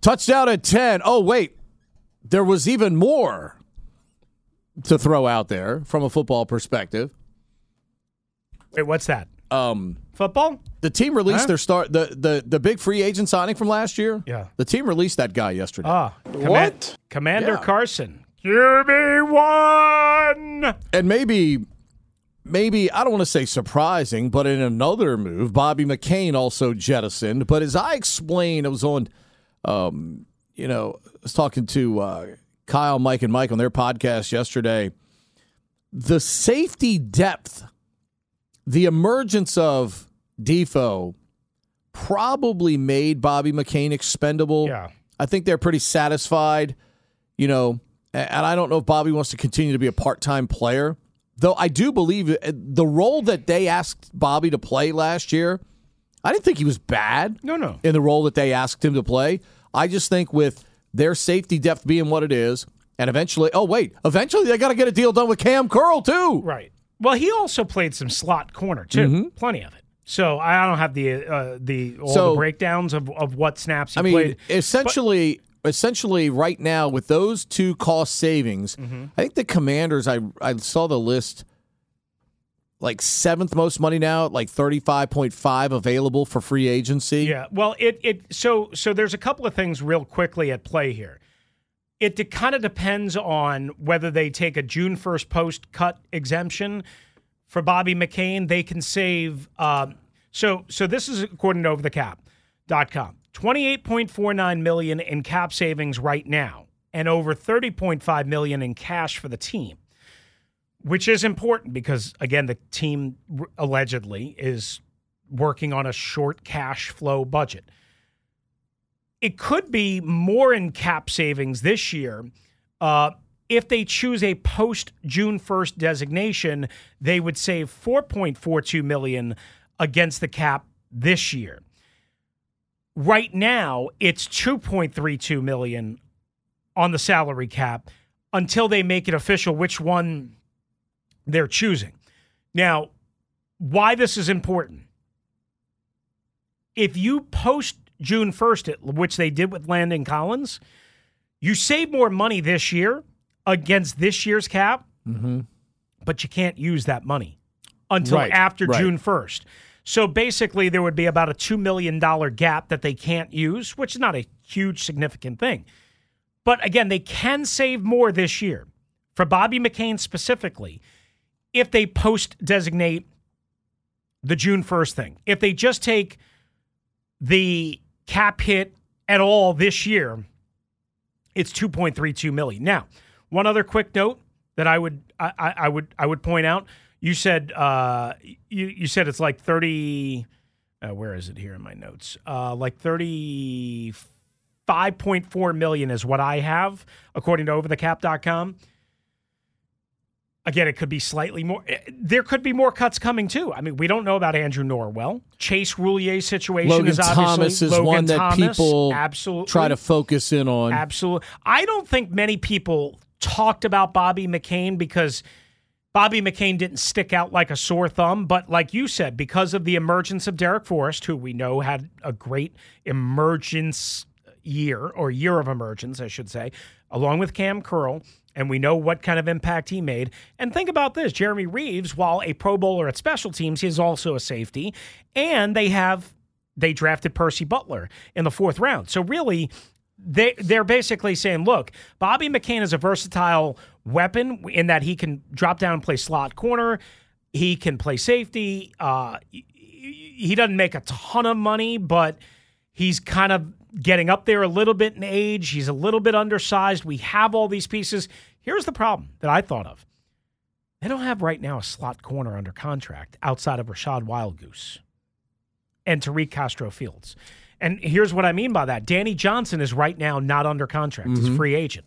Touchdown at 10. Oh, wait. There was even more to throw out there from a football perspective. Wait, what's that? Um, Football? the team released Huh? their start the, the the big free agent signing from last year. Yeah. The team released that guy yesterday. Ah, Command- What? Commander Yeah. Carson. Give me one. and maybe maybe I don't want to say surprising, but in another move, Bobby McCain also jettisoned. But as I explained, it was on um, you know, I was talking to uh, Kyle, Mike, and Mike on their podcast yesterday. The safety depth, the emergence of Defo probably made Bobby McCain expendable. Yeah. I think they're pretty satisfied, you know, and I don't know if Bobby wants to continue to be a part time player. Though I do believe uh, the role that they asked Bobby to play last year, I didn't think he was bad No, no. in the role that they asked him to play. I just think with their safety depth being what it is, and eventually, oh wait, eventually they got to get a deal done with Cam Curl too. Right. Well, he also played some slot corner too. Mm-hmm. Plenty of it. So I don't have the uh, the all So- the breakdowns of, of what snaps he I mean, played. essentially, essentially, right now with those two cost savings, Mm-hmm. I think the Commanders. I I saw the list. Like seventh most money now, like thirty five point five available for free agency. Yeah. Well, it it so so there's a couple of things real quickly at play here. It de- kind of depends on whether they take a June 1st post cut exemption for Bobby McCain. They can save. Um, so so this is according to OverTheCap.com. 28.49 million in cap savings right now, and over 30.5 million in cash for the team which is important because again the team allegedly is working on a short cash flow budget. It could be more in cap savings this year uh, if they choose a post june 1st designation they would save 4.42 million against the cap this year. Right now it's 2.32 million on the salary cap until they make it official which one they're choosing. Now, why this is important. If you post June 1st, which they did with Landon Collins, you save more money this year against this year's cap, mm-hmm. but you can't use that money until Right, after right. June 1st. So basically, there would be about a $2 million gap that they can't use, which is not a huge, significant thing. But again, they can save more this year. For Bobby McCain specifically, if they post designate the June 1st thing, if they just take the cap hit at all this year, it's 2.32 million. Now, one other quick note that I would I, I would I would point out. You said uh you you said it's like 30 uh, where is it here in my notes? Uh like 35.4 million is what I have according to overthecap.com. Again, it could be slightly more. eh, There could be more cuts coming too. I mean, we don't know about Andrew Norwell. Chase Roullier's situation Logan is obviously Thomas is Logan one that Thomas, people absolutely try to focus in on. Absolutely. I don't think many people talked about Bobby McCain because Bobby McCain didn't stick out like a sore thumb. But like you said, because of the emergence of Darrick Forrest, who we know had a great emergence year or year of emergence, I should say, along with Cam Curl. And we know what kind of impact he made. And think about this Jeremy Reaves, while a Pro Bowler at special teams, he is also a safety. And they have they drafted Percy Butler in the fourth round. So really, they they're basically saying, look, Bobby McCain is a versatile weapon in that he can drop down and play slot corner. He can play safety. Uh, he he doesn't make a ton of money, but he's kind of getting up there a little bit in age. He's a little bit undersized. We have all these pieces. Here's the problem that I thought of. They don't have right now a slot corner under contract outside of Rachad Wildgoose and Tariq Castro Fields. And here's what I mean by that. Danny Johnson is right now not under contract. He's a mm-hmm. free agent.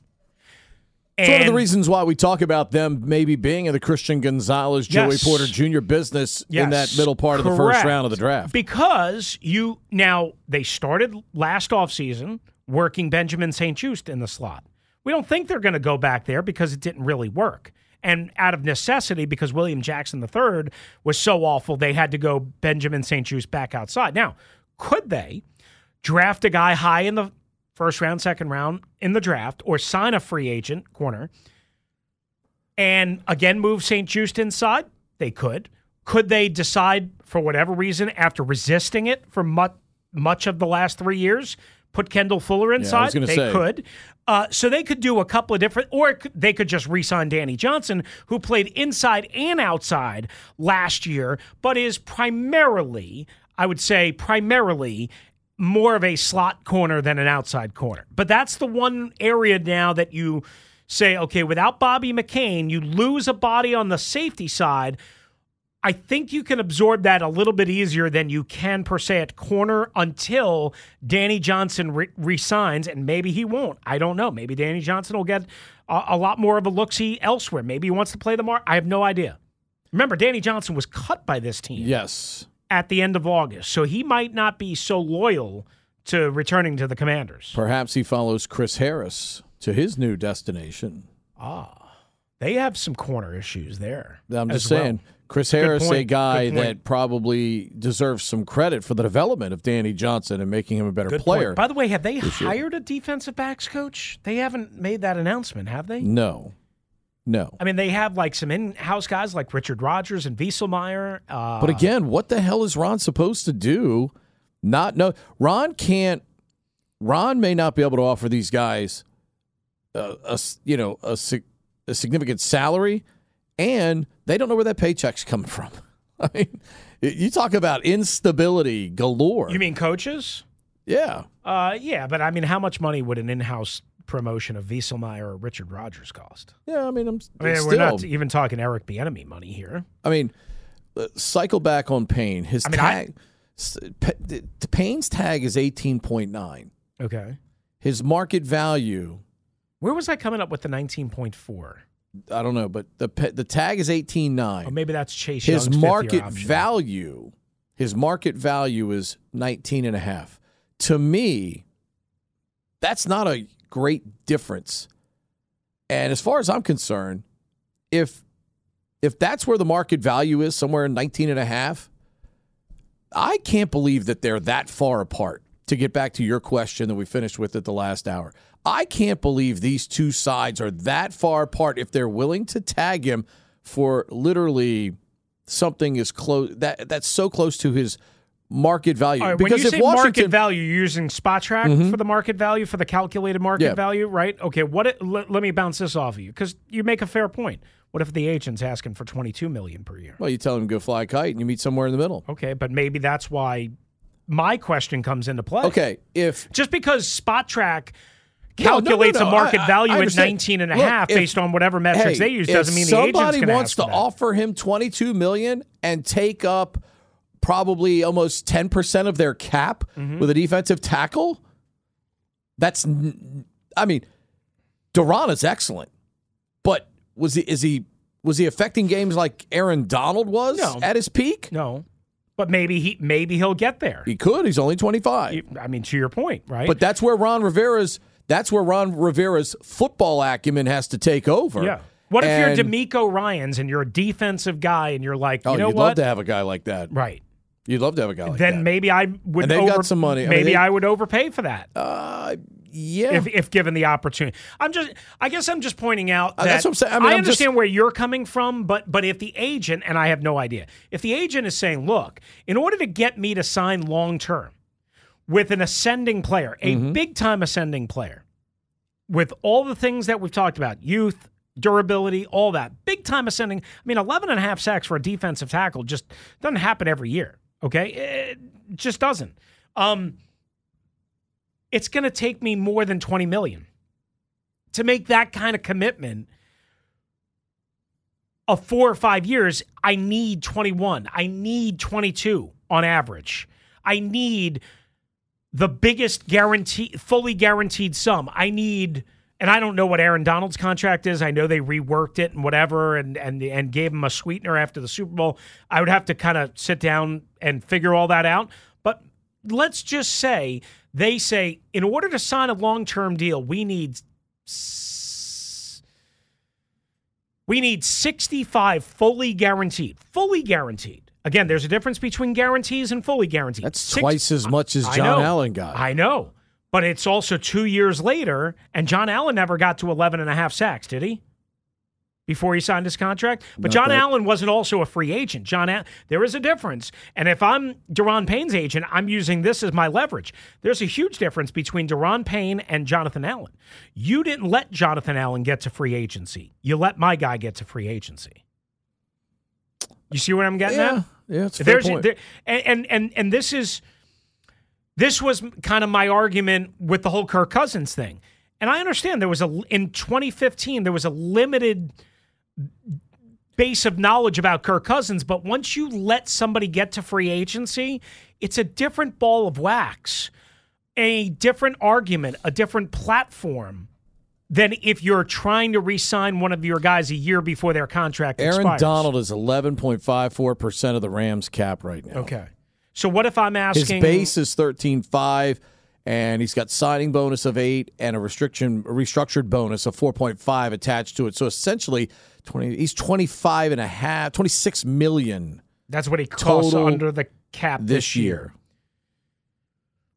It's one of the reasons why we talk about them maybe being in the Christian Gonzalez, Joey Yes. Porter Jr. business in that middle part of the first round of the draft. Because you now they started last offseason working Benjamin St. Juste in the slot. We don't think they're going to go back there because it didn't really work. And out of necessity, because William Jackson III was so awful, they had to go Benjamin St. Juste back outside. Now, could they draft a guy high in the first round, second round in the draft, or sign a free agent corner, and again move St. Juste inside? They could. Could they decide for whatever reason after resisting it for much much of the last three years, put Kendall Fuller inside? gonna they say. could. Uh, so they could do a couple of different, or they could just re-sign Danny Johnson, who played inside and outside last year, but is primarily, I would say, primarily more of a slot corner than an outside corner. But that's the one area now that you say, okay, without Bobby McCain, you lose a body on the safety side. I think you can absorb that a little bit easier than you can per se at corner until Danny Johnson re- resigns, and maybe he won't. I don't know. Maybe Danny Johnson will get a, a lot more of a look see elsewhere. Maybe he wants to play the mark. I have no idea. Remember, Danny Johnson was cut by this team Yes. at the end of August, so he might not be so loyal to returning to the Commanders. Perhaps he follows Chris Harris to his new destination. Ah. They have some corner issues there. I'm just as well. saying, Chris Harris, a guy that probably deserves some credit for the development of Danny Johnson and making him a better Good player. point. By the way, have they hired a defensive backs coach? They haven't made that announcement, have they? no, no. I mean, they have like some in-house guys like Richard Rodgers and Vieselmeyer. Uh, But again, what the hell is Ron supposed to do? Not know. Ron can't. Ron may not be able to offer these guys a, you know a, a significant salary, and they don't know where that paycheck's coming from. I mean, you talk about instability galore. you mean coaches? yeah, Uh, yeah, but I mean, how much money would an in-house promotion of Vieselmeyer or Richard Rodgers cost? yeah. I mean, I'm I mean, still. we're not even talking Eric Bieniemy money here. I mean, uh, cycle back on Payne. His I mean, tag, s- Pa- the- the Payne's tag is eighteen point nine. Okay. His market value Where was I coming up with the 19.4? I don't know, but the the tag is 18.9. Or maybe that's Chase His Young's market value, his market value is 19 and a half. To me, that's not a great difference. And as far as I'm concerned, if if that's where the market value is somewhere in 19 and a half, I can't believe that they're that far apart. To get back to your question that we finished with at the last hour. I can't believe these two sides are that far apart if they're willing to tag him for literally something as close that that's so close to his market value. Right, because if Washington market value, you're using Spotrac mm-hmm. for the market value for the calculated market Yeah. value, right? Okay, what? It, let, let me bounce this off of you because you make a fair point. What if the agent's asking for 22 million per year? well, you tell him to go fly a kite and you meet somewhere in the middle. Okay, but maybe that's why my question comes into play. Okay, if just because Spotrac No, no, no, calculates no. a market I- value I at understand. 19 and a Look, half if- based on whatever metrics hey, they use doesn't mean the agent's somebody going to wants to that. offer him 22 million and take up probably almost 10% of their cap Mm-hmm. with a defensive tackle that's I mean Duran is excellent but was he is he was he affecting games like Aaron Donald was No. at his peak No, but maybe he maybe he'll get there. he could he's only 25 I mean, to your point, right? but that's where Ron Rivera's that's where Ron Rivera's football acumen has to take over yeah. What if And- you're DeMeco Ryans and you're a defensive guy and you're like, you Oh, know you'd love to have a guy like that. right. You'd love to have a guy like then that. maybe I would. And they've got some money. I mean, Maybe they- I would overpay for that uh, yeah. if, if given the opportunity. I'm just. I guess I'm just pointing out Uh, that's what I'm saying. I mean, I'm just- understand where you're coming from, but but if the agent and I have no idea if the agent is saying, look, in order to get me to sign long term with an ascending player, a Mm-hmm. big time ascending player, with all the things that we've talked about, youth. Durability, all that. Big time ascending. I mean, 11 and a half sacks for a defensive tackle just doesn't happen every year. Okay. It just doesn't. Um, it's going to take me more than 20 million to make that kind of commitment of four or five years. I need 21. I need 22 on average. I need the biggest guarantee, fully guaranteed sum. I need, and I don't know what Aaron Donald's contract is. I know they reworked it and whatever, and and and gave him a sweetener after the Super Bowl. I would have to kind of sit down and figure all that out. But let's just say they say in order to sign a long term deal, we need. We need 65 fully guaranteed. Fully guaranteed. Again, there's a difference between guarantees and fully guaranteed. That's Six- twice as much as John know. Allen got. I know. But it's also two years later, and John Allen never got to 11 and a half sacks, did he? Before he signed his contract, but Not John that- Allen wasn't also a free agent. John, Al- there is a difference, and if I'm Daron Payne's agent, I'm using this as my leverage. There's a huge difference between Deron Payne and Jonathan Allen. You didn't let Jonathan Allen get to free agency. You let my guy get to free agency. You see what I'm getting at? Yeah, yeah, it's a fair There's point. there, and, and and and this is this was kind of my argument with the whole Kirk Cousins thing. And I understand there was a in 2015 there was a limited base of knowledge about Kirk Cousins, but once you let somebody get to free agency, it's a different ball of wax, a different argument, a different platform than if you're trying to re-sign one of your guys a year before their contract Aaron expires. Donald is 11.54% of the Rams cap right now. Okay. So what if I'm asking His base is 13.5 and he's got signing bonus of 8 and a restriction a restructured bonus of 4.5 attached to it. So essentially 20 he's 25 and a half 26 million That's what he costs under the cap this, this year. year.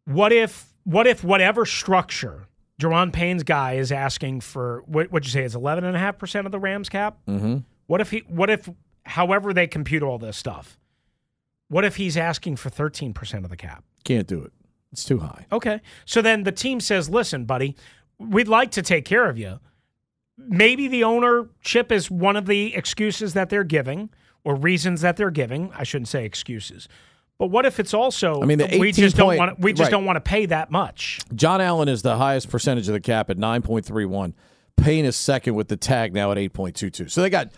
What if what if whatever structure Daron Payne's guy is asking for what would you say is eleven and a half percent of the Rams cap? Mm-hmm. What if he what if however they compute all this stuff, what if he's asking for thirteen percent of the cap? Can't do it. It's too high. Okay. So then the team says, listen, buddy, we'd like to take care of you. Maybe the ownership is one of the excuses that they're giving or reasons that they're giving. I shouldn't say excuses. But what if it's also I mean, we 18 just don't want to, we just right. don't want to pay that much. John Allen is the highest percentage of the cap at 9.31. Payne is second with the tag now at 8.22. So they got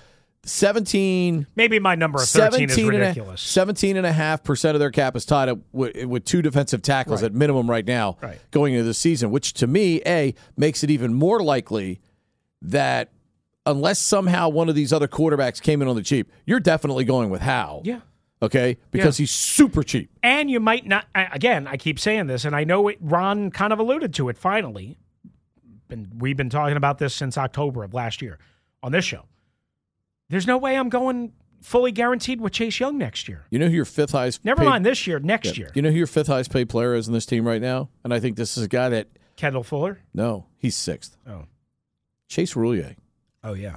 17 Maybe my number of 13 is 17 and a- ridiculous. 17 and a half percent of their cap is tied up with, with two defensive tackles Right. at minimum right now Right. going into the season, which to me, A, makes it even more likely that unless somehow one of these other quarterbacks came in on the cheap, you're definitely going with Howe. yeah. Okay? Because he's super cheap. And you might not, again, I keep saying this, and I know it, Ron kind of alluded to it finally. And we've been talking about this since October of last year on this show. There's no way I'm going fully guaranteed with Chase Young next year. You know who your fifth highest Never paid- mind this year, next year. You know who your fifth highest paid player is in this team right now? And I think this is a guy that, Kendall Fuller. no, he's sixth. Oh. Chase Roullier. Oh, yeah.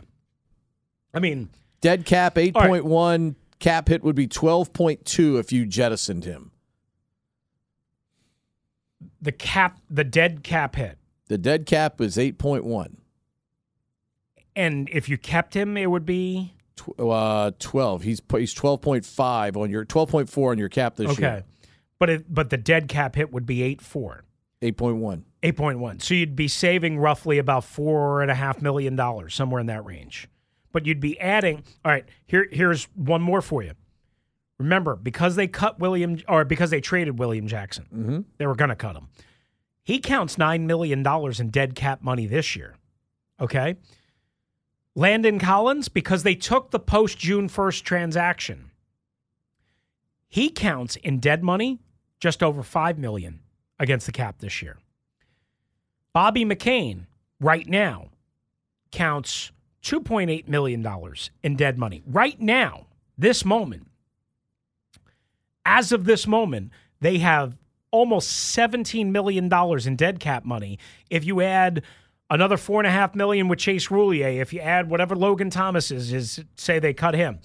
I mean, Dead cap right. 8.1. Cap hit would be 12.2 if you jettisoned him. the cap, the dead cap hit. The dead cap is 8.1. And if you kept him, it would be uh, 12. He's he's 12.5 on your 12.4 on your cap this okay. year. Okay. But it, but the dead cap hit would be eight four. 8.1. 8.1. So you'd be saving roughly about four and a half million dollars, somewhere in that range. But you'd be adding, all right, here, here's one more for you. Remember, because they cut William, or because they traded William Jackson, Mm-hmm. they were going to cut him. He counts $9 million in dead cap money this year. Okay. Landon Collins, because they took the post June 1st transaction, he counts in dead money just over 5 million against the cap this year. Bobby McCain, right now, counts $2.8 million in dead money. Right now, this moment, as of this moment, they have almost $17 million in dead cap money. If you add another four and a half million with Chase Roullier, if you add whatever Logan Thomas is, is say they cut him.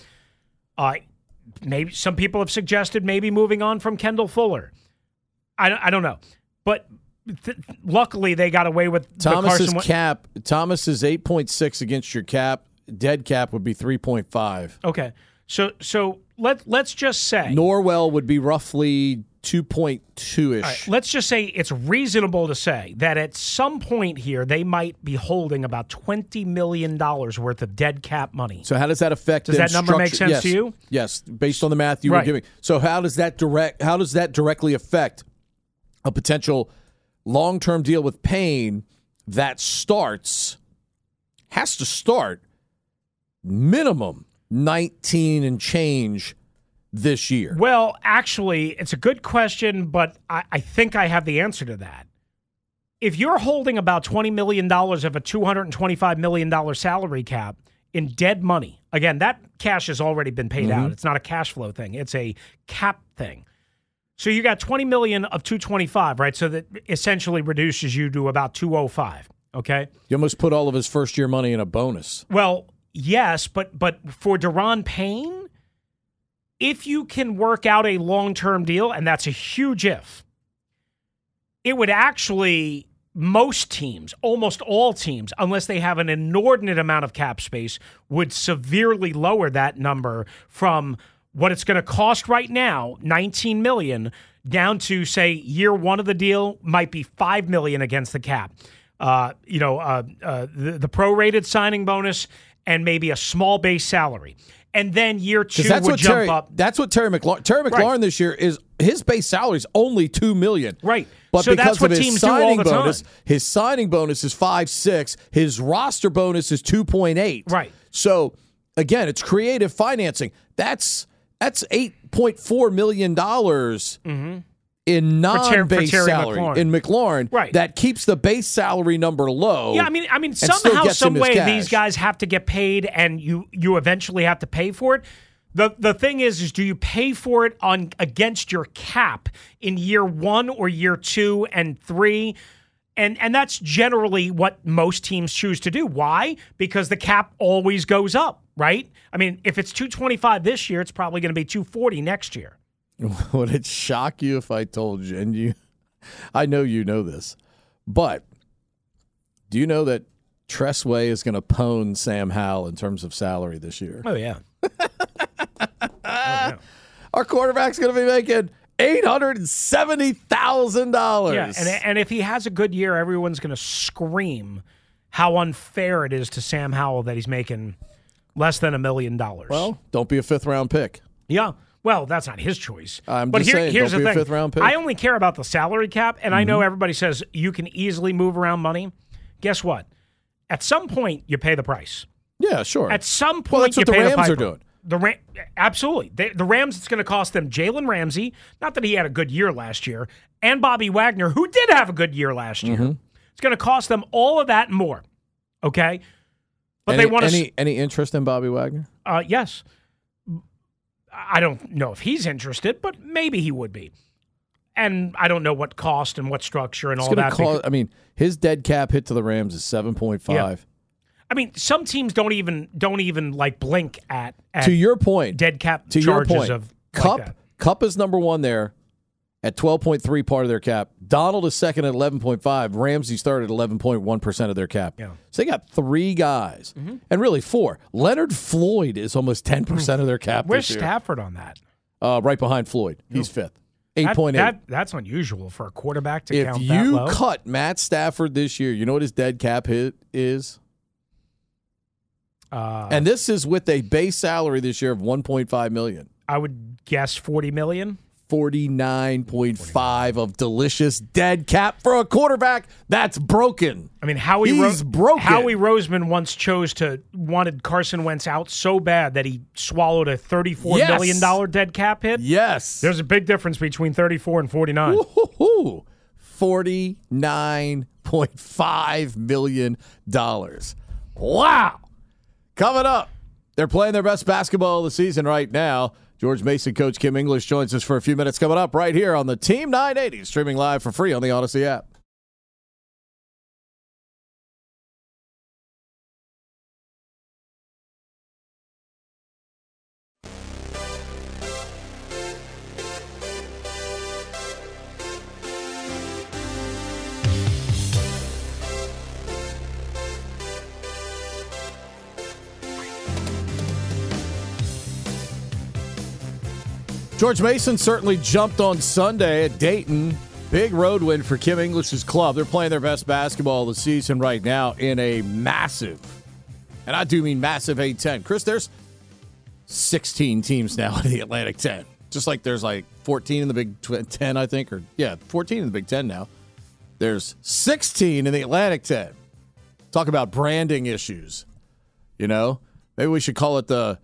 Uh, maybe some people have suggested maybe moving on from Kendall Fuller. I, I don't know. But th- luckily they got away with the Thomas's Carson cap, Thomas is 8.6 against your cap. Dead cap would be 3.5. Okay. So so let let's just say Norwell would be roughly 2.2 ish. Let's just say it's reasonable to say that at some point here they might be holding about twenty million dollars worth of dead cap money. So how does that affect? Does that number make structure- sense to you? Yes, based on the math you Right. were giving. So how does that direct? How does that directly affect a potential long-term deal with Payne that starts has to start minimum nineteen and change this year? Well, actually, it's a good question, but I, I think I have the answer to that. If you're holding about $20 million of a $225 million salary cap in dead money, again, that cash has already been paid mm-hmm. out. It's not a cash flow thing, it's a cap thing. So you got 20 million of 225, right? So that essentially reduces you to about 205. Okay. You almost put all of his first year money in a bonus. Well, yes, but but for Daron Payne, if you can work out a long term deal, and that's a huge if, it would actually most teams, almost all teams, unless they have an inordinate amount of cap space, would severely lower that number from what it's going to cost right now, 19 million, down to say year one of the deal might be 5 million against the cap. Uh, you know, uh, uh, the, the prorated signing bonus and maybe a small base salary. And then year two that's would what jump Terry, up. That's what Terry McLaurin. Terry McLaurin Right. this year is his base salary is only two million. Right. But So because of his teams do all signing bonus, time. his signing bonus is five six. His roster bonus is two point eight. Right. So again, it's creative financing. That's that's eight point four million dollars in Mm-hmm. Ter- for non-base Terry salary McLaurin. in McLaurin. Right. That keeps the base salary number low. Yeah, I mean, I mean, somehow, some way, these guys have to get paid, and you you eventually have to pay for it. the The thing is, is do you pay for it on against your cap in year one or year two and three? And and that's generally what most teams choose to do. Why? Because the cap always goes up, right? I mean, if it's two twenty five this year, it's probably going to be two forty next year. Would it shock you if I told you? And you, I know you know this, but do you know that Tress Way is going to pwn Sam Howell in terms of salary this year? Oh yeah. Oh, Our quarterback's going to be making eight hundred and seventy thousand dollars. Yeah, and and if he has a good year, everyone's going to scream how unfair it is to Sam Howell that he's making less than a million dollars. well, don't be a fifth round pick. yeah. Well, that's not his choice. I'm but just here, saying, here's don't the be a thing. Mm-hmm. I only care about the salary cap, and I know everybody says you can easily move around money. Guess what? At some point, you pay the price. Yeah, sure. At some point, Well, that's you what the Rams piper. are doing. The Ram- absolutely they, the Rams. It's going to cost them Jalen Ramsey. Not that he had a good year last year, and Bobby Wagner, who did have a good year last year. Mm-hmm. It's going to cost them all of that and more. Okay, but any, they want to. any any interest in Bobby Wagner? Uh, yes, I don't know if he's interested, but maybe he would be. And I don't know what cost and what structure and It's all that. I mean, his dead cap hit to the Rams is seven point five. I mean, some teams don't even don't even like blink at, at To your point, dead cap to your charges point, of Kupp that. Kupp is number one there at twelve point three part of their cap. Donald is second at eleven point five. Ramsey's third at eleven point one percent of their cap. Yeah. Mm-hmm. So they got three guys, and really four. Leonard Floyd is almost ten percent of their cap. Where's. Stafford on that? Uh, right behind Floyd. He's fifth, 8.8. That, that that's unusual for a quarterback to If count that you low. cut Matt Stafford this year, you know what his dead cap hit is, uh, and this is with a base salary this year of one point five million. I would guess forty million. 49.5 of delicious dead cap for a quarterback that's broken. I mean, Howie He's broken. Howie Roseman once chose to wanted Carson Wentz out so bad that he swallowed a thirty-four Yes. million dollar dead cap hit. Yes. There's a big difference between thirty-four and forty-nine. Forty-nine point five million dollars. Wow. Coming up, they're playing their best basketball of the season right now. George Mason coach Kim English joins us for a few minutes coming up right here on the Team 980, streaming live for free on the Audacy app. George Mason certainly jumped on Sunday at Dayton. Big road win for Kim English's club. They're playing their best basketball of the season right now in a massive, and I do mean massive A10. Chris, there's 16 teams now in the Atlantic 10. Just like there's like 14 in the Big 10, I think, or yeah, 14 in the Big 10 now. There's 16 in the Atlantic 10. Talk about branding issues. You know, maybe we should call it the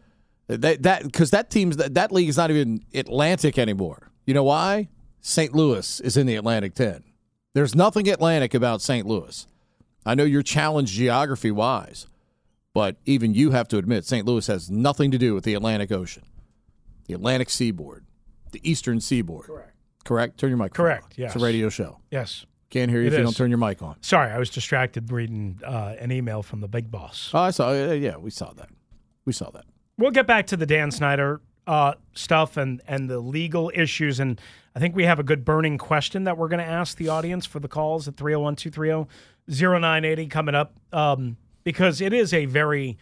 that that because that team's that, that league is not even Atlantic anymore. You know why? St. Louis is in the Atlantic 10. There's nothing Atlantic about St. Louis. I know you're challenged geography wise, but even you have to admit St. Louis has nothing to do with the Atlantic Ocean, the Atlantic seaboard, the eastern seaboard. Correct. Correct. Turn your mic. Correct. On. Yes. It's a radio show. Yes. Can't hear you It if you don't turn your mic on. Sorry, I was distracted reading uh, an email from the big boss. Oh, I saw. Yeah, we saw that. We saw that. We'll get back to the Dan Snyder uh, stuff and and the legal issues, and I think we have a good burning question that we're going to ask the audience for the calls at 301-230-0980 coming up um, because it is a very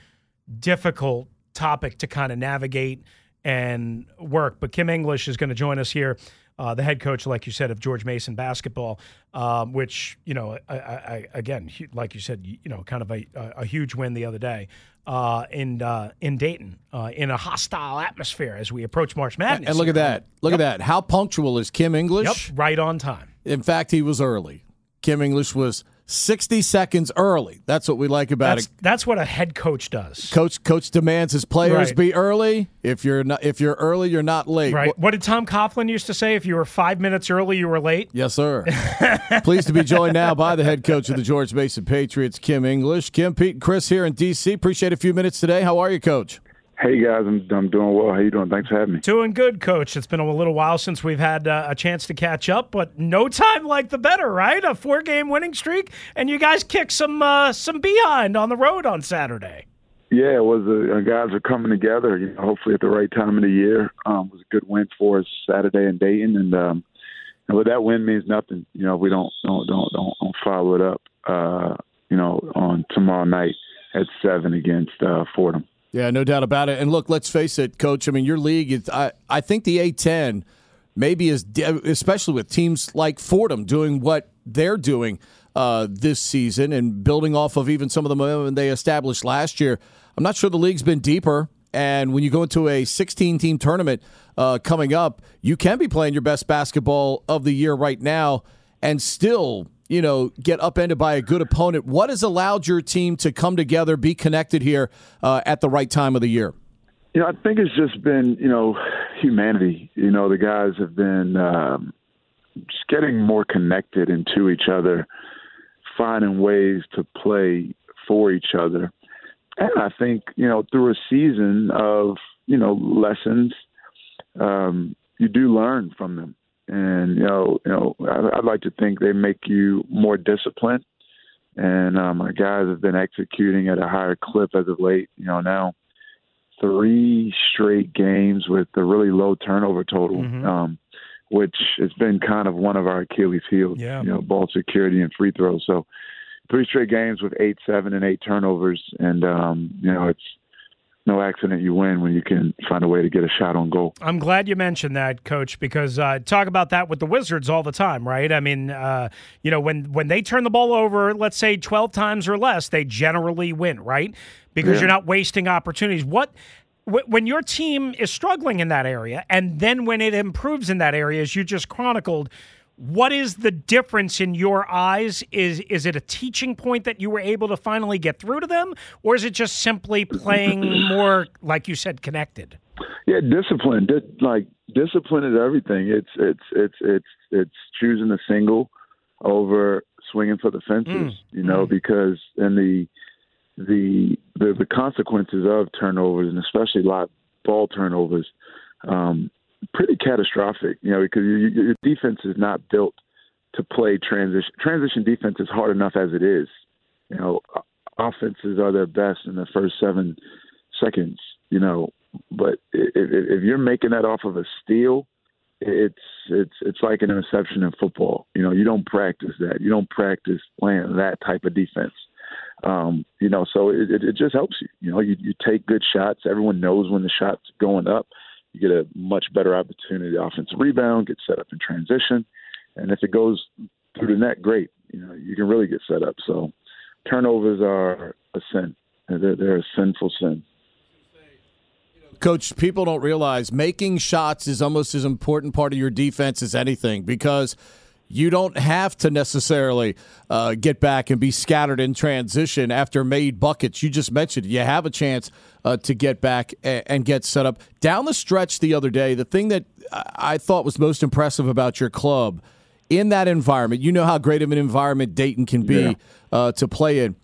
difficult topic to kind of navigate and work. But Kim English is going to join us here. Uh, the head coach, like you said, of George Mason basketball, um, which you know, I, I, again, like you said, you know, kind of a, a huge win the other day uh, in uh, in Dayton uh, in a hostile atmosphere as we approach March Madness. And look at that. Look at that. How punctual is Kim English? Yep, right on time. In fact, he was early. Kim English was 60 seconds early. That's what we like about That's it. that's what a head coach does. Coach coach demands his players Right. be early. If you're not if you're early, you're not late. Right. Well, What did Tom Coughlin used to say? If you were five minutes early, you were late. yes, sir. Pleased to be joined now by the head coach of the George Mason Patriots, Kim English. Kim, Pete, and Chris here in DC. Appreciate a few minutes today. How are you, coach? Hey guys, I'm I'm doing well. How you doing? Thanks for having me. Doing good, coach. It's been a little while since we've had uh, a chance to catch up, but no time like the better, right? A four-game winning streak, and you guys kicked some uh, some behind on the road on Saturday. Yeah, it was. Uh, guys are coming together. You know, hopefully at the right time of the year. Um, it was a good win for us Saturday in Dayton, and um, and what that win means nothing. You know, if we don't don't don't don't, don't follow it up. Uh, you know, on tomorrow night at seven against uh, Fordham. Yeah, no doubt about it. And look, let's face it, coach. I mean, your league is. I I think the A10 maybe is especially with teams like Fordham doing what they're doing uh, this season and building off of even some of the momentum they established last year. I'm not sure the league's been deeper. And when you go into a 16 team tournament uh, coming up, you can be playing your best basketball of the year right now and still, you know, get upended by a good opponent. What has allowed your team to come together, be connected here uh, at the right time of the year? You know, I think it's just been, you know, humanity. You know, the guys have been um, just getting more connected into each other, finding ways to play for each other. And I think, you know, through a season of, you know, lessons, um, you do learn from them. And, you know, you know, I, I'd like to think they make you more disciplined. And um, our guys have been executing at a higher clip as of late. You know, now three straight games with a really low turnover total, Mhm. um, which has been kind of one of our Achilles heels. Yeah. You know, ball security and free throws. So three straight games with eight, seven, and eight turnovers, and um, you know, it's no accident you win when you can find a way to get a shot on goal. I'm glad you mentioned that, Coach, because uh, talk about that with the Wizards all the time, right? I mean, uh, you know, when when they turn the ball over, let's say 12 times or less, they generally win, right? Because Yeah. you're not wasting opportunities. What when your team is struggling in that area, and then when it improves in that area, as you just chronicled. What is the difference in your eyes? Is is it a teaching point that you were able to finally get through to them, or is it just simply playing more, like you said, connected? Yeah, discipline. Di- like discipline is everything. It's it's it's it's it's choosing a single over swinging for the fences. You know, because in the the the the consequences of turnovers and especially live ball turnovers, um, pretty catastrophic. You know, because you, you, your defense is not built to play transition. Transition defense is hard enough as it is. You know, offenses are their best in the first seven seconds. You know, but if, if if you're making that off of a steal, it's it's it's like an interception in football. You know, you don't practice that. You don't practice playing that type of defense. Um, you know, so it, it, it just helps you. You know, you, you take good shots. Everyone knows when the shot's going up. You get a much better opportunity to offensive rebound, get set up in transition, and if it goes through the net, great. You know, you can really get set up. So turnovers are a sin. They're, they're a sinful sin. Coach, people don't realize making shots is almost as important part of your defense as anything because you don't have to necessarily uh, get back and be scattered in transition after made buckets. You just mentioned you have a chance uh, to get back and, and get set up. Down the stretch the other day, the thing that I I thought was most impressive about your club in that environment, you know how great of an environment Dayton can be Yeah. uh, to play in.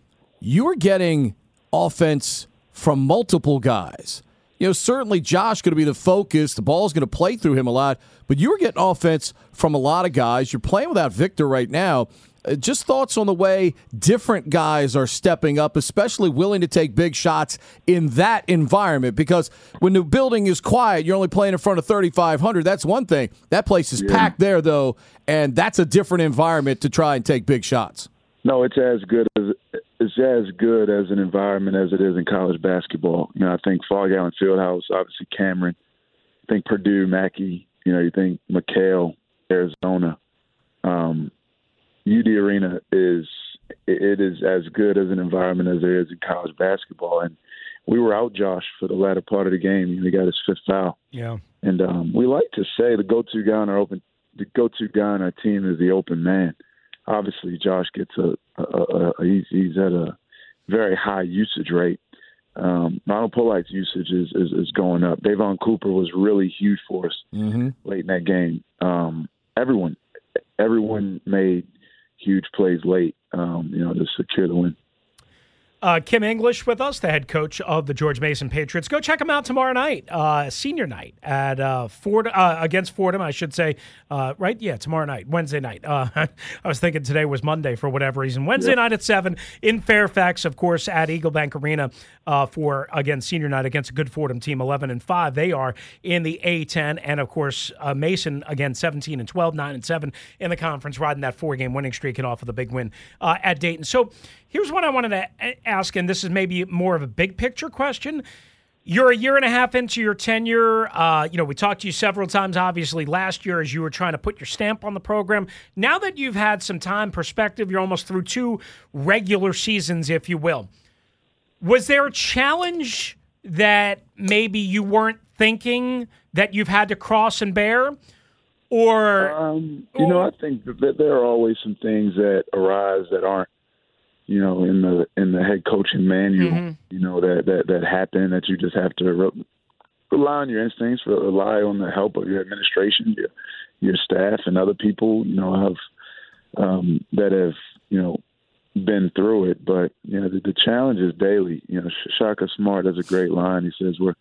You were getting offense from multiple guys. You know, certainly Josh going to be the focus. The ball's going to play through him a lot, but you were getting offense from a lot of guys. You're playing without Victor right now. Uh, just thoughts on the way different guys are stepping up, especially willing to take big shots in that environment. Because when the building is quiet, you're only playing in front of 3,500. That's one thing. That place is yeah. packed there, though, and that's a different environment to try and take big shots. No, it's as good as it's as good as an environment as it is in college basketball. You know, I think Phog Allen Fieldhouse, obviously Cameron. I think Purdue, Mackey. You know, you think McKale, Arizona. Um, UD Arena is it is as good as an environment as there is in college basketball. And we were out Josh for the latter part of the game. He got his fifth foul. Yeah. And um, we like to say the go-to guy on our open, the go-to guy on our team is the open man. Obviously, Josh gets a, a, a, a he's, he's at a very high usage rate. Um, Ronald Polite's usage is, is, is going up. Davon Cooper was really huge for us mm-hmm. late in that game. Um, everyone, everyone made huge plays late, um, you know, to secure the win. Uh, Kim English with us, the head coach of the George Mason Patriots. Go check him out tomorrow night, uh, senior night at uh, Ford uh, against Fordham, I should say. Uh, right? Yeah, tomorrow night, Wednesday night. Uh, I was thinking today was Monday for whatever reason. Wednesday night at seven in Fairfax, of course, at Eagle Bank Arena for again senior night against a good Fordham team, eleven and five. They are in the A10, and of course Mason again, seventeen and 12, 9 and seven in the conference, riding that four game winning streak and off of the big win at Dayton. So Here's what I wanted to ask, and this is maybe more of a big picture question. You're a year and a half into your tenure. Uh, you know, we talked to you several times, obviously, last year as you were trying to put your stamp on the program. Now that you've had some time, perspective, you're almost through two regular seasons, if you will. Was there a challenge that maybe you weren't thinking that you've had to cross and bear? Or, um, you know, I think that there are always some things that arise that aren't you know, in the in the head coaching manual, mm-hmm. you know, that that that happen that you just have to re- rely on your instincts, rely on the help of your administration, your your staff, and other people, you know, have um, that have you know been through it. But you know, the, the challenge is daily. You know, Shaka Smart has a great line. He says we're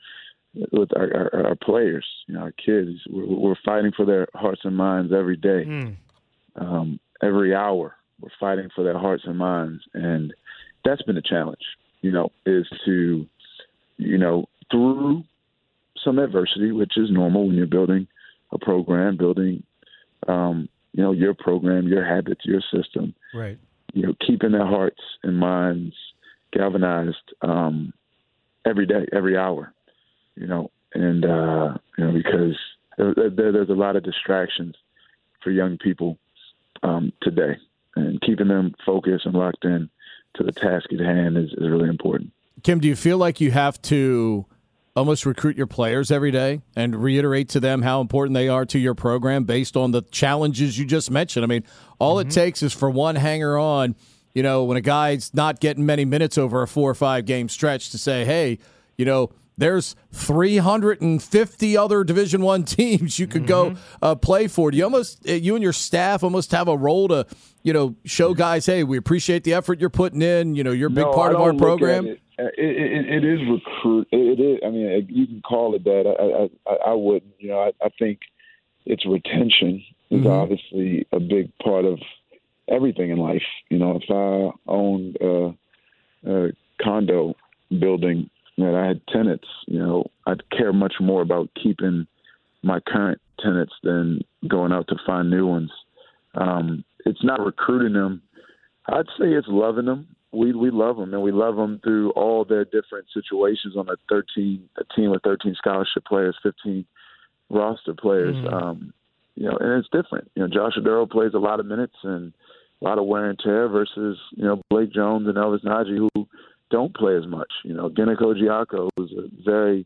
with our, our, our players, you know, our kids. We're, we're fighting for their hearts and minds every day, mm. um, every hour we're fighting for their hearts and minds, and that's been a challenge. You know, is to, you know, through some adversity, which is normal when you're building a program, building, um, you know, your program, your habits, your system. Right. You know, keeping their hearts and minds galvanized um, every day, every hour. You know, and uh, you know because there, there, there's a lot of distractions for young people um, today and keeping them focused and locked in to the task at hand is, is really important. Kim, do you feel like you have to almost recruit your players every day and reiterate to them how important they are to your program based on the challenges you just mentioned? I mean, all mm-hmm. it takes is for one hanger on, you know, when a guy's not getting many minutes over a four or five game stretch to say, hey, you know, there's 350 other Division One teams you could mm-hmm. go uh, play for. Do you almost, you and your staff almost have a role to you know, show guys, hey, we appreciate the effort you're putting in. You know, you're a big no, part of our program. It. It, it, it is recruit. It is. I mean, you can call it that. I I, I wouldn't. You know, I, I think it's retention is mm-hmm. obviously a big part of everything in life. You know, if I owned a, a condo building that I had tenants, you know, I'd care much more about keeping my current tenants than going out to find new ones. Um, it's not recruiting them. I'd say it's loving them. We we love them, and we love them through all their different situations on a thirteen a team with thirteen scholarship players, fifteen roster players. Mm-hmm. Um, you know, and it's different. You know, Josh Oduro plays a lot of minutes and a lot of wear and tear versus you know Blake Jones and Elvis Najee who don't play as much. You know, Gennett Ojiako was a very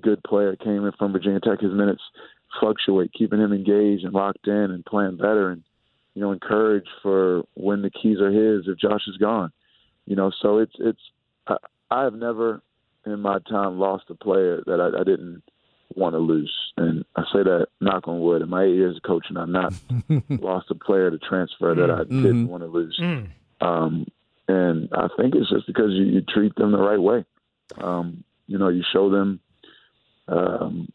good player, came in from Virginia Tech. His minutes fluctuate, keeping him engaged and locked in and playing better. And you know, encouraged for when the keys are his if Josh is gone. You know, so it's it's I, I have never in my time lost a player that I, I didn't want to lose, and I say that knock on wood. In my eight years of coaching, I've not lost a player to transfer that I mm-hmm. didn't want to lose. Mm. Um, and I think it's just because you, you treat them the right way. Um, you know, you show them um,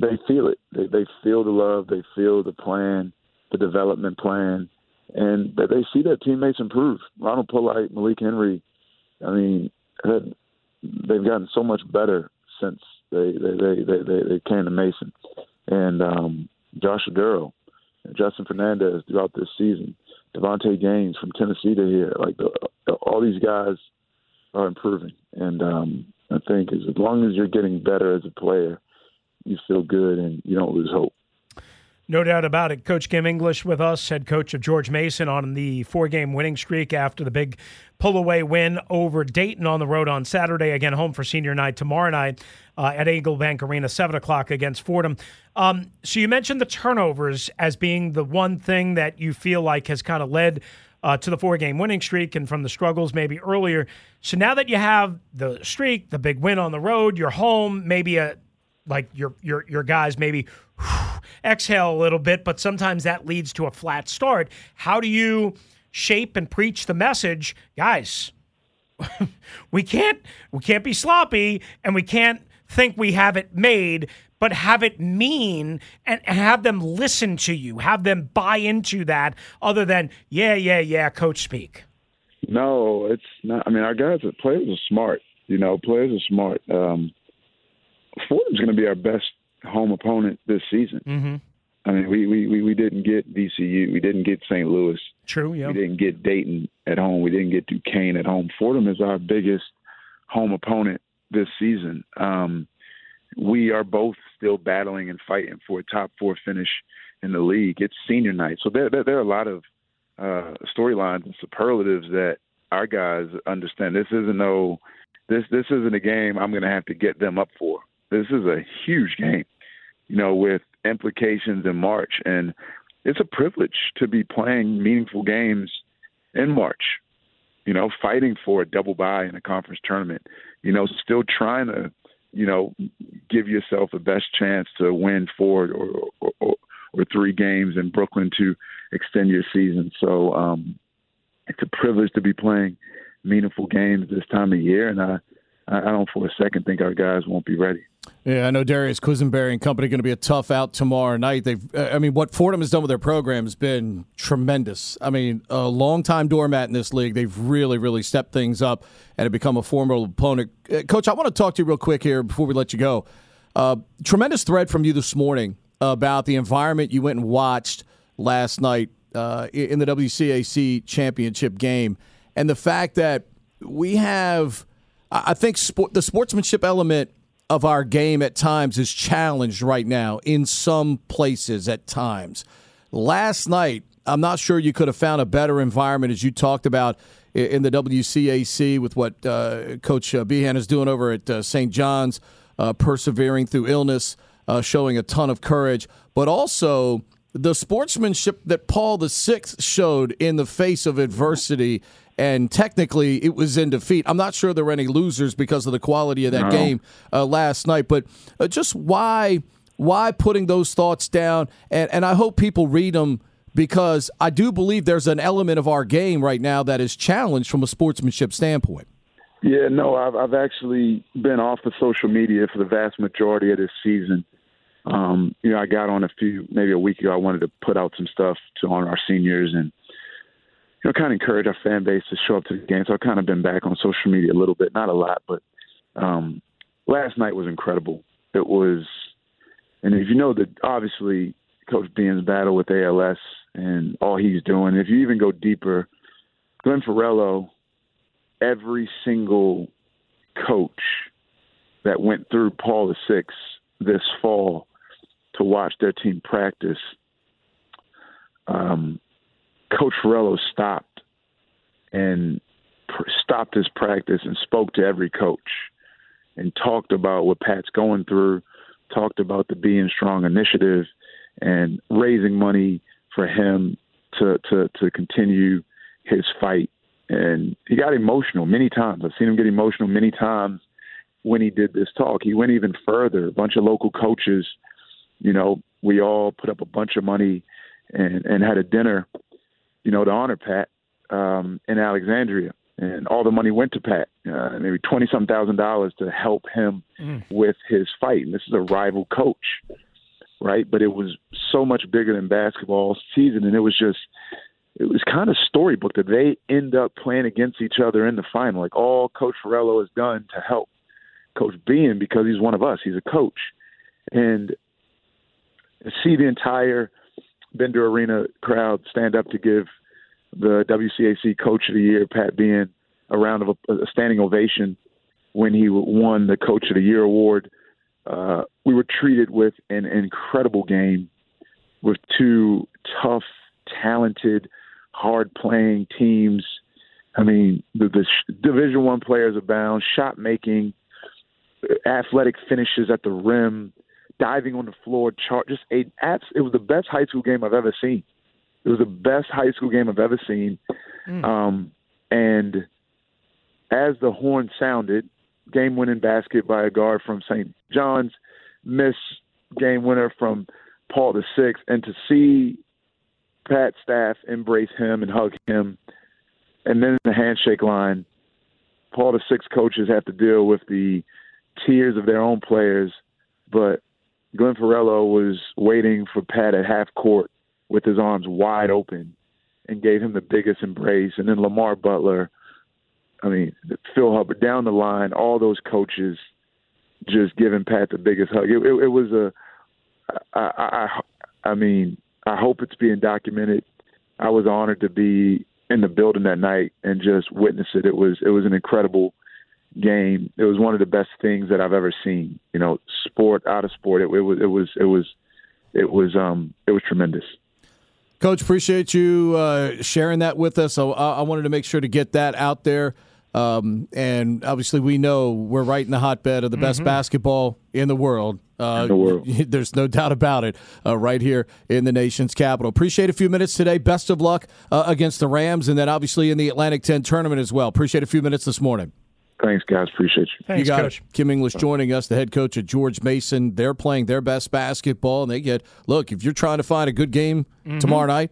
they feel it. They, they feel the love. They feel the plan, the development plan, and that they see their teammates improve. Ronald Polite, Malik Henry. I mean, they've gotten so much better since they they they they, they, they came to Mason, and um, Josh Oduro, Justin Fernandez throughout this season, Davonte Gaines from Tennessee to here, like the, all these guys are improving, and um, I think as long as you're getting better as a player, you feel good and you don't lose hope. No doubt about it. Coach Kim English with us, head coach of George Mason, on the four game winning streak after the big pull away win over Dayton on the road on Saturday. Again, home for senior night tomorrow night uh, at Eagle Bank Arena, 7 o'clock against Fordham. Um, so you mentioned the turnovers as being the one thing that you feel like has kind of led uh, to the four game winning streak and from the struggles maybe earlier. So now that you have the streak, the big win on the road, you're home, maybe a like your your your guys maybe exhale a little bit, but sometimes that leads to a flat start. How do you shape and preach the message, guys? we can't we can't be sloppy and we can't think we have it made, but have it mean and have them listen to you, have them buy into that other than, yeah, yeah, yeah, coach speak. No, it's not. I mean, our guys, players are smart. You know, players are smart. Um, Fordham's going to be our best home opponent this season. Mm-hmm. I mean, we, we, we didn't get VCU. We didn't get St. Louis. True, yeah. We didn't get Dayton at home. We didn't get Duquesne at home. Fordham is our biggest home opponent this season. Um, we are both still battling and fighting for a top four finish in the league. It's senior night. So there, there, there are a lot of uh, storylines and superlatives that our guys understand. This isn't no, this this isn't a game I'm going to have to get them up for. This is a huge game, you know, with implications in March, and it's a privilege to be playing meaningful games in March. You know, fighting for a double bye in a conference tournament. You know, still trying to, you know, give yourself the best chance to win four or or, or, or three games in Brooklyn to extend your season. So um, it's a privilege to be playing meaningful games this time of year, and I I don't for a second think our guys won't be ready. Yeah, I know Darius Quisenberry and company going to be a tough out tomorrow night. They've, uh, I mean, what Fordham has done with their program has been tremendous. I mean, a long-time doormat in this league. They've really, really stepped things up and have become a formidable opponent. Uh, Coach, I want to talk to you real quick here before we let you go. Uh, tremendous thread from you this morning about the environment you went and watched last night uh, in the WCAC championship game, and the fact that we have, I think, sport, the sportsmanship element of our game at times is challenged right now in some places at times. Last night, I'm not sure you could have found a better environment as you talked about in the WCAC with what uh, Coach uh, Behan is doing over at uh, St. John's, uh, persevering through illness, uh, showing a ton of courage, but also the sportsmanship that Paul VI showed in the face of adversity and technically it was in defeat. I'm not sure there were any losers because of the quality of that no. game uh, last night, but uh, just why why putting those thoughts down? And and I hope people read them because I do believe there's an element of our game right now that is challenged from a sportsmanship standpoint. Yeah, no, I've I've actually been off of social media for the vast majority of this season. Um, you know, I got on a few maybe a week ago. I wanted to put out some stuff to honor our seniors and know, kind of encourage our fan base to show up to the game. So I've kind of been back on social media a little bit, not a lot, but um, last night was incredible. It was, and if you know that obviously Coach Behan's battle with ALS and all he's doing, if you even go deeper, Glenn Farello, every single coach that went through Paul the Six this fall to watch their team practice um, Coach Farello stopped and pr- stopped his practice and spoke to every coach and talked about what Pat's going through, talked about the Behan Strong initiative and raising money for him to to to continue his fight. And he got emotional many times. I've seen him get emotional many times when he did this talk. He went even further. A bunch of local coaches, you know, we all put up a bunch of money and, and had a dinner you know, to honor Pat um, in Alexandria. and all the money went to Pat, uh, maybe twenty some thousand dollars to help him mm. with his fight. And this is a rival coach, right? But it was so much bigger than basketball season, and it was just it was kind of storybook that they end up playing against each other in the final. Like all Coach Farello has done to help Coach Behan because he's one of us. He's a coach, and see the entire Bender Arena crowd stand up to give the WCAC Coach of the Year, Pat Behan, a round of a, a standing ovation when he won the Coach of the Year award. Uh, we were treated with an incredible game with two tough, talented, hard-playing teams. I mean, the, the Division One players abound, shot making, athletic finishes at the rim, diving on the floor. Chart just a it was the best high school game I've ever seen. It was the best high school game I've ever seen. Mm. Um, and as the horn sounded, game winning basket by a guard from St. John's, miss game winner from Paul the Sixth, and to see Pat staff embrace him and hug him, and then the handshake line. Paul the Sixth coaches have to deal with the tears of their own players, but Glenn Farello was waiting for Pat at half court with his arms wide open and gave him the biggest embrace. And then Lamar Butler, I mean, Phil Hubbard down the line, all those coaches just giving Pat the biggest hug. It, it, it was a, I, I, I mean, I hope it's being documented. I was honored to be in the building that night and just witness it. It was it was an incredible game. It was one of the best things that I've ever seen. You know, sport out of sport. It, it was it was it was it was um it was tremendous. Coach, appreciate you uh, sharing that with us. So I, I, wanted to make sure to get that out there. Um, and obviously, we know we're right in the hotbed of the best mm-hmm. basketball in the world. Uh, in the world. There's no doubt about it. Uh, right here in the nation's capital. Appreciate a few minutes today. Best of luck uh, against the Rams, and then obviously in the Atlantic 10 tournament as well. Appreciate a few minutes this morning. Thanks, guys. Appreciate you. Thanks, you got Coach. It. Kim English joining us, the head coach at George Mason. They're playing their best basketball, and they get look. If you're trying to find a good game mm-hmm. tomorrow night,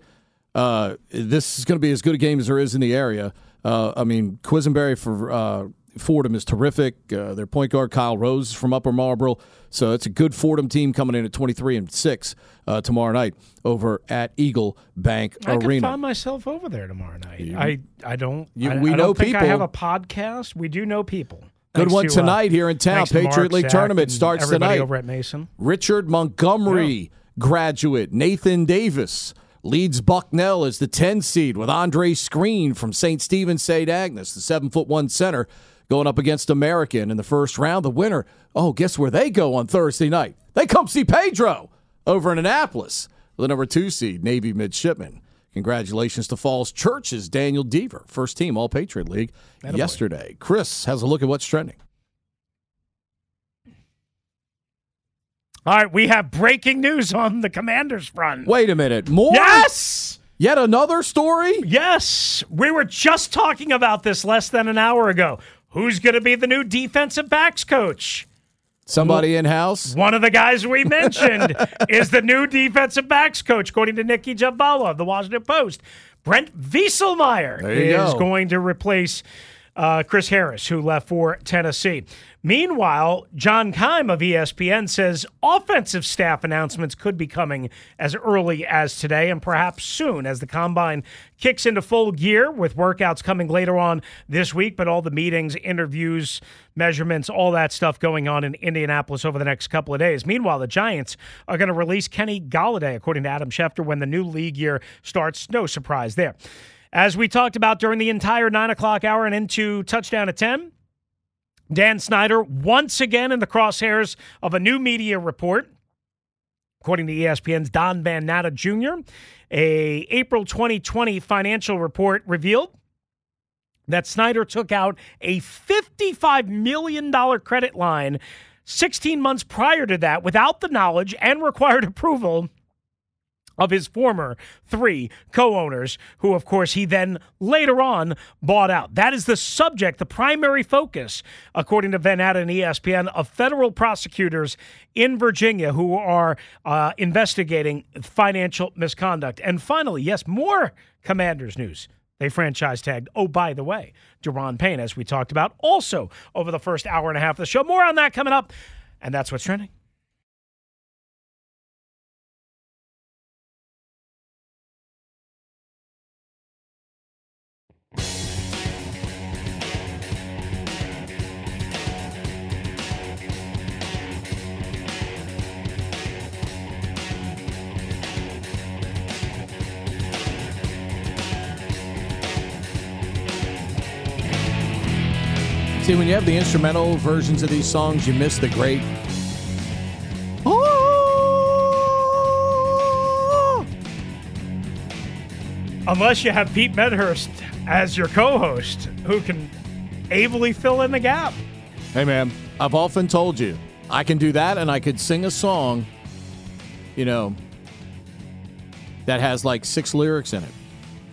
uh, this is going to be as good a game as there is in the area. Uh, I mean, Quisenberry for uh, Fordham is terrific. Uh, their point guard Kyle Rose from Upper Marlboro, so it's a good Fordham team coming in at 23 and six uh, tomorrow night over at Eagle Bank I Arena. I find myself over there tomorrow night. You, I I don't. You, I, we I know don't people. I have a podcast. We do know people. Good one to, uh, tonight here in town. Patriot Mark, League Zach, tournament starts tonight. over at Mason. Richard Montgomery, yeah. graduate Nathan Davis leads Bucknell as the 10 seed with Andre Screen from St. Stephen St. Agnes, the seven foot one center, going up against American in the first round. The winner, oh, guess where they go on Thursday night? They come see Pedro over in Annapolis, the number two seed, Navy midshipman. Congratulations to Falls Church's Daniel Deaver, first team All Patriot League Attaboy. yesterday. Chris has a look at what's trending. All right, we have breaking news on the Commanders front. Wait a minute. More? Yes! Yet another story? Yes. We were just talking about this less than an hour ago. Who's going to be the new defensive backs coach? Somebody in house? One of the guys we mentioned is the new defensive backs coach, according to Nicki Jhabvala of the Washington Post. Brent Vieselmeyer is go. going to replace uh, Chris Harris, who left for Tennessee. Meanwhile, John Keim of ESPN says offensive staff announcements could be coming as early as today and perhaps soon as the combine kicks into full gear with workouts coming later on this week, but all the meetings, interviews, measurements, all that stuff going on in Indianapolis over the next couple of days. Meanwhile, the Giants are going to release Kenny Golladay, according to Adam Schefter, when the new league year starts. No surprise there. As we talked about during the entire nine o'clock hour and into touchdown at 10, Dan Snyder once again in the crosshairs of a new media report. According to ESPN's Don Van Natta Jr., a April 2020 financial report revealed that Snyder took out a $55 million credit line 16 months prior to that without the knowledge and required approval of his former three co owners, who, of course, he then later on bought out. That is the subject, the primary focus, according to Van and ESPN, of federal prosecutors in Virginia who are uh, investigating financial misconduct. And finally, yes, more Commanders news. They franchise tagged, oh, by the way, Daron Payne, as we talked about, also over the first hour and a half of the show. More on that coming up. And that's what's trending. When you have the instrumental versions of these songs, you miss the great. Oh! Unless you have Pete Medhurst as your co host, who can ably fill in the gap. Hey, man, I've often told you I can do that and I could sing a song, you know, that has like six lyrics in it.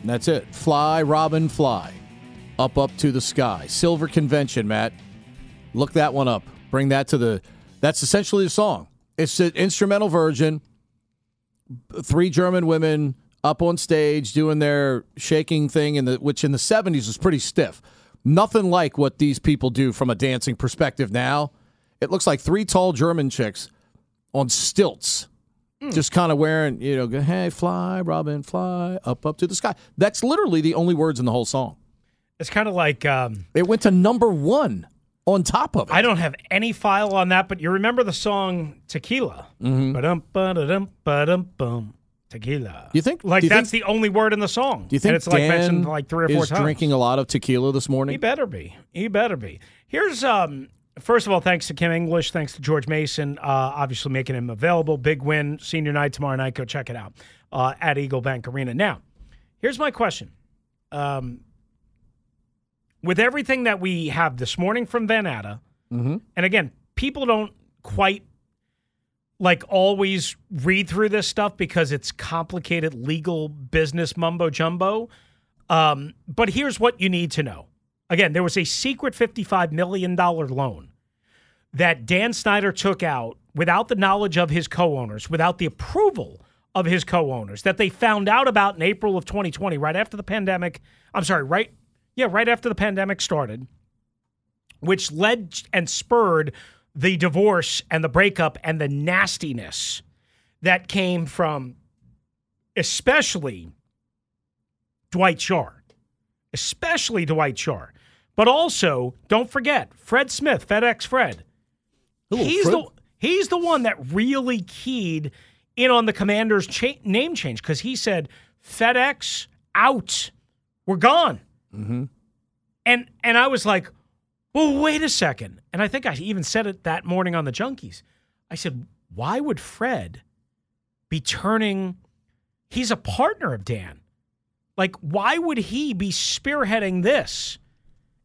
And that's it. Fly, Robin, fly. Up, up to the sky. Silver Convention, Matt. Look that one up. Bring that to the. That's essentially the song. It's an instrumental version. Three German women up on stage doing their shaking thing, in the which in the 70s was pretty stiff. Nothing like what these people do from a dancing perspective now. It looks like three tall German chicks on stilts, mm. just kind of wearing, you know, go, hey, fly, Robin, fly, up, up to the sky. That's literally the only words in the whole song. It's kind of like um, It went to number one on top of it. I don't have any file on that, but you remember the song Tequila? Mm-hmm. Ba-dum, ba-da-dum, ba-dum, bum. Tequila. You think- like you that's think- the only word in the song? Do you think and it's like Dan mentioned like three or four is times? drinking a lot of tequila this morning. He better be. He better be. Here's um. First of all, thanks to Kim English, thanks to George Mason, uh, obviously making him available. Big win, senior night tomorrow night. Go check it out uh, at Eagle Bank Arena. Now, here's my question. Um, with everything that we have this morning from Van Natta, and again, people don't quite like always read through this stuff because it's complicated legal business mumbo jumbo. Um, but here's what you need to know. Again, there was a secret $55 million loan that Dan Snyder took out without the knowledge of his co owners, without the approval of his co owners, that they found out about in April of 2020, right after the pandemic. I'm sorry, right? Yeah, right after the pandemic started, which led and spurred the divorce and the breakup and the nastiness that came from especially Dwight Schrute, especially Dwight Schrute. But also, don't forget Fred Smith, FedEx Fred. Hello, he's Fred. the he's the one that really keyed in on the commander's cha- name change because he said FedEx out, we're gone. Mm-hmm. And and I was like, well, wait a second. And I think I even said it that morning on the Junkies. I said, why would Fred be turning? He's a partner of Dan. Like, why would he be spearheading this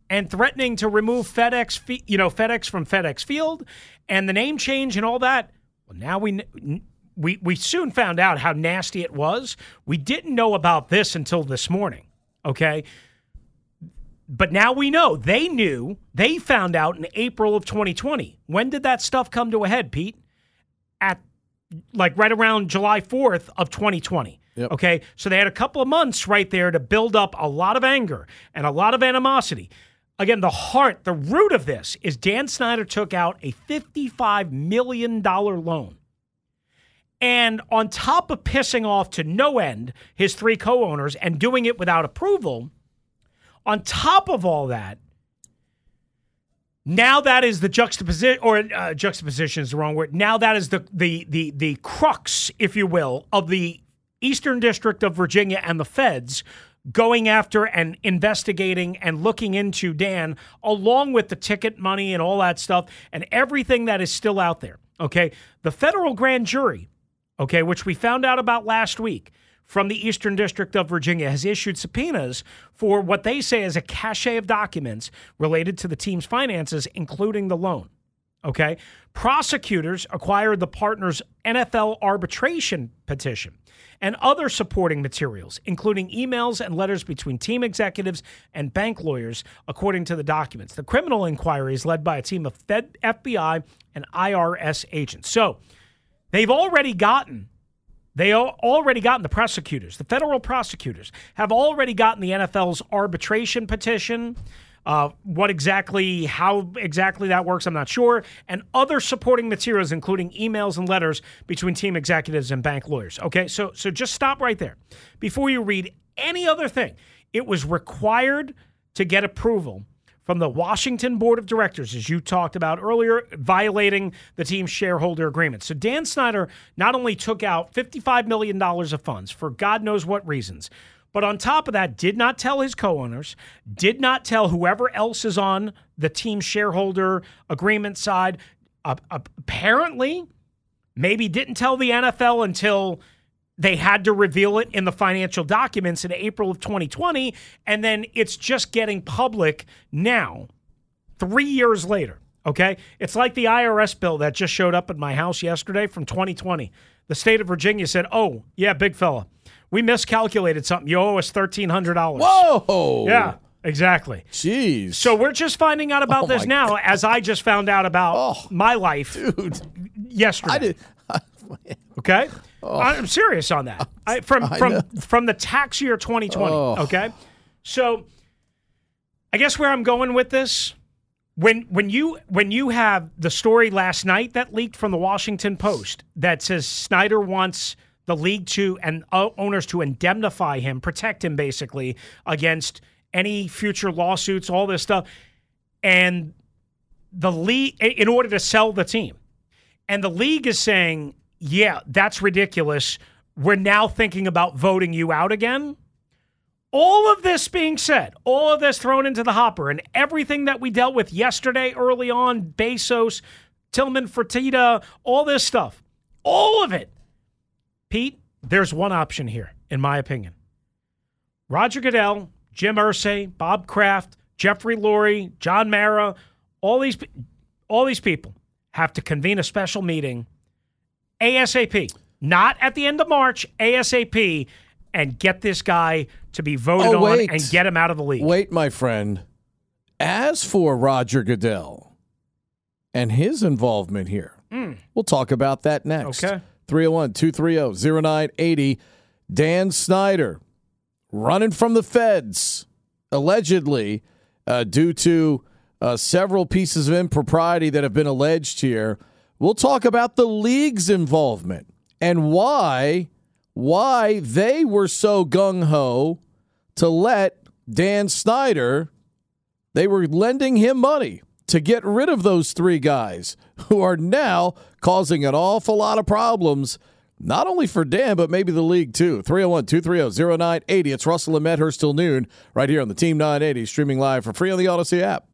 and threatening to remove FedEx, you know, FedEx from FedEx Field and the name change and all that? Well, now we we we soon found out how nasty it was. We didn't know about this until this morning. Okay, but now we know they knew they found out in April of 2020. When did that stuff come to a head, Pete? At like right around July 4th of 2020. Yep. Okay. So they had a couple of months right there to build up a lot of anger and a lot of animosity. Again, the heart, the root of this is Dan Snyder took out a $55 million loan. And on top of pissing off to no end his three co owners and doing it without approval, on top of all that, now that is the juxtaposition, or uh, juxtaposition is the wrong word. Now that is the the the the crux, if you will, of the Eastern District of Virginia and the feds going after and investigating and looking into Dan, along with the ticket money and all that stuff and everything that is still out there. Okay, the federal grand jury, okay, which we found out about last week from the Eastern District of Virginia has issued subpoenas for what they say is a cache of documents related to the team's finances, including the loan. Okay. Prosecutors acquired the partner's NFL arbitration petition and other supporting materials, including emails and letters between team executives and bank lawyers, according to the documents. The criminal inquiry is led by a team of Fed, FBI and IRS agents. So they've already gotten They already gotten the prosecutors, the federal prosecutors have already gotten the NFL's arbitration petition. Uh, what exactly, how exactly that works, I'm not sure. And other supporting materials, including emails and letters between team executives and bank lawyers. Okay, so so just stop right there before you read any other thing. It was required to get approval from the Washington Board of Directors, as you talked about earlier, violating the team's shareholder agreement. So Dan Snyder not only took out $55 million of funds for God knows what reasons, but on top of that, did not tell his co owners, did not tell whoever else is on the team shareholder agreement side. Uh, apparently, maybe didn't tell the NFL until they had to reveal it in the financial documents in April of 2020, and then it's just getting public now, three years later. Okay. It's like the IRS bill that just showed up at my house yesterday from 2020. The state of Virginia said, Oh, yeah, big fella, we miscalculated something. You owe us $1,300. Whoa. Yeah. Exactly. Jeez. So we're just finding out about oh this now, God. as I just found out about oh, my life dude. yesterday. I did. okay. Oh. I'm serious on that. I, from I from know. from the tax year 2020. Oh. Okay, so I guess where I'm going with this, when when you when you have the story last night that leaked from the Washington Post that says Snyder wants the league to and uh, owners to indemnify him, protect him basically against any future lawsuits, all this stuff, and the league in order to sell the team, and the league is saying yeah, that's ridiculous. We're now thinking about voting you out again. All of this being said, all of this thrown into the hopper, and everything that we dealt with yesterday early on, Bezos, Tillman Fertitta, all this stuff, all of it. Pete, there's one option here, in my opinion. Roger Goodell, Jim Irsay, Bob Kraft, Jeffrey Lurie, John Mara, all these, all these people have to convene a special meeting ASAP. Not at the end of March, ASAP, and get this guy to be voted oh, on and get him out of the league. Wait, my friend. As for Roger Goodell and his involvement here, mm. we'll talk about that next. Okay. 301 230 0980. Dan Snyder running from the feds, allegedly, uh, due to uh, several pieces of impropriety that have been alleged here. We'll talk about the league's involvement and why why they were so gung ho to let Dan Snyder they were lending him money to get rid of those three guys who are now causing an awful lot of problems not only for Dan, but maybe the league too. 301 230 0980. It's Russell and Medhurst till noon right here on the Team 980, streaming live for free on the Audacy app.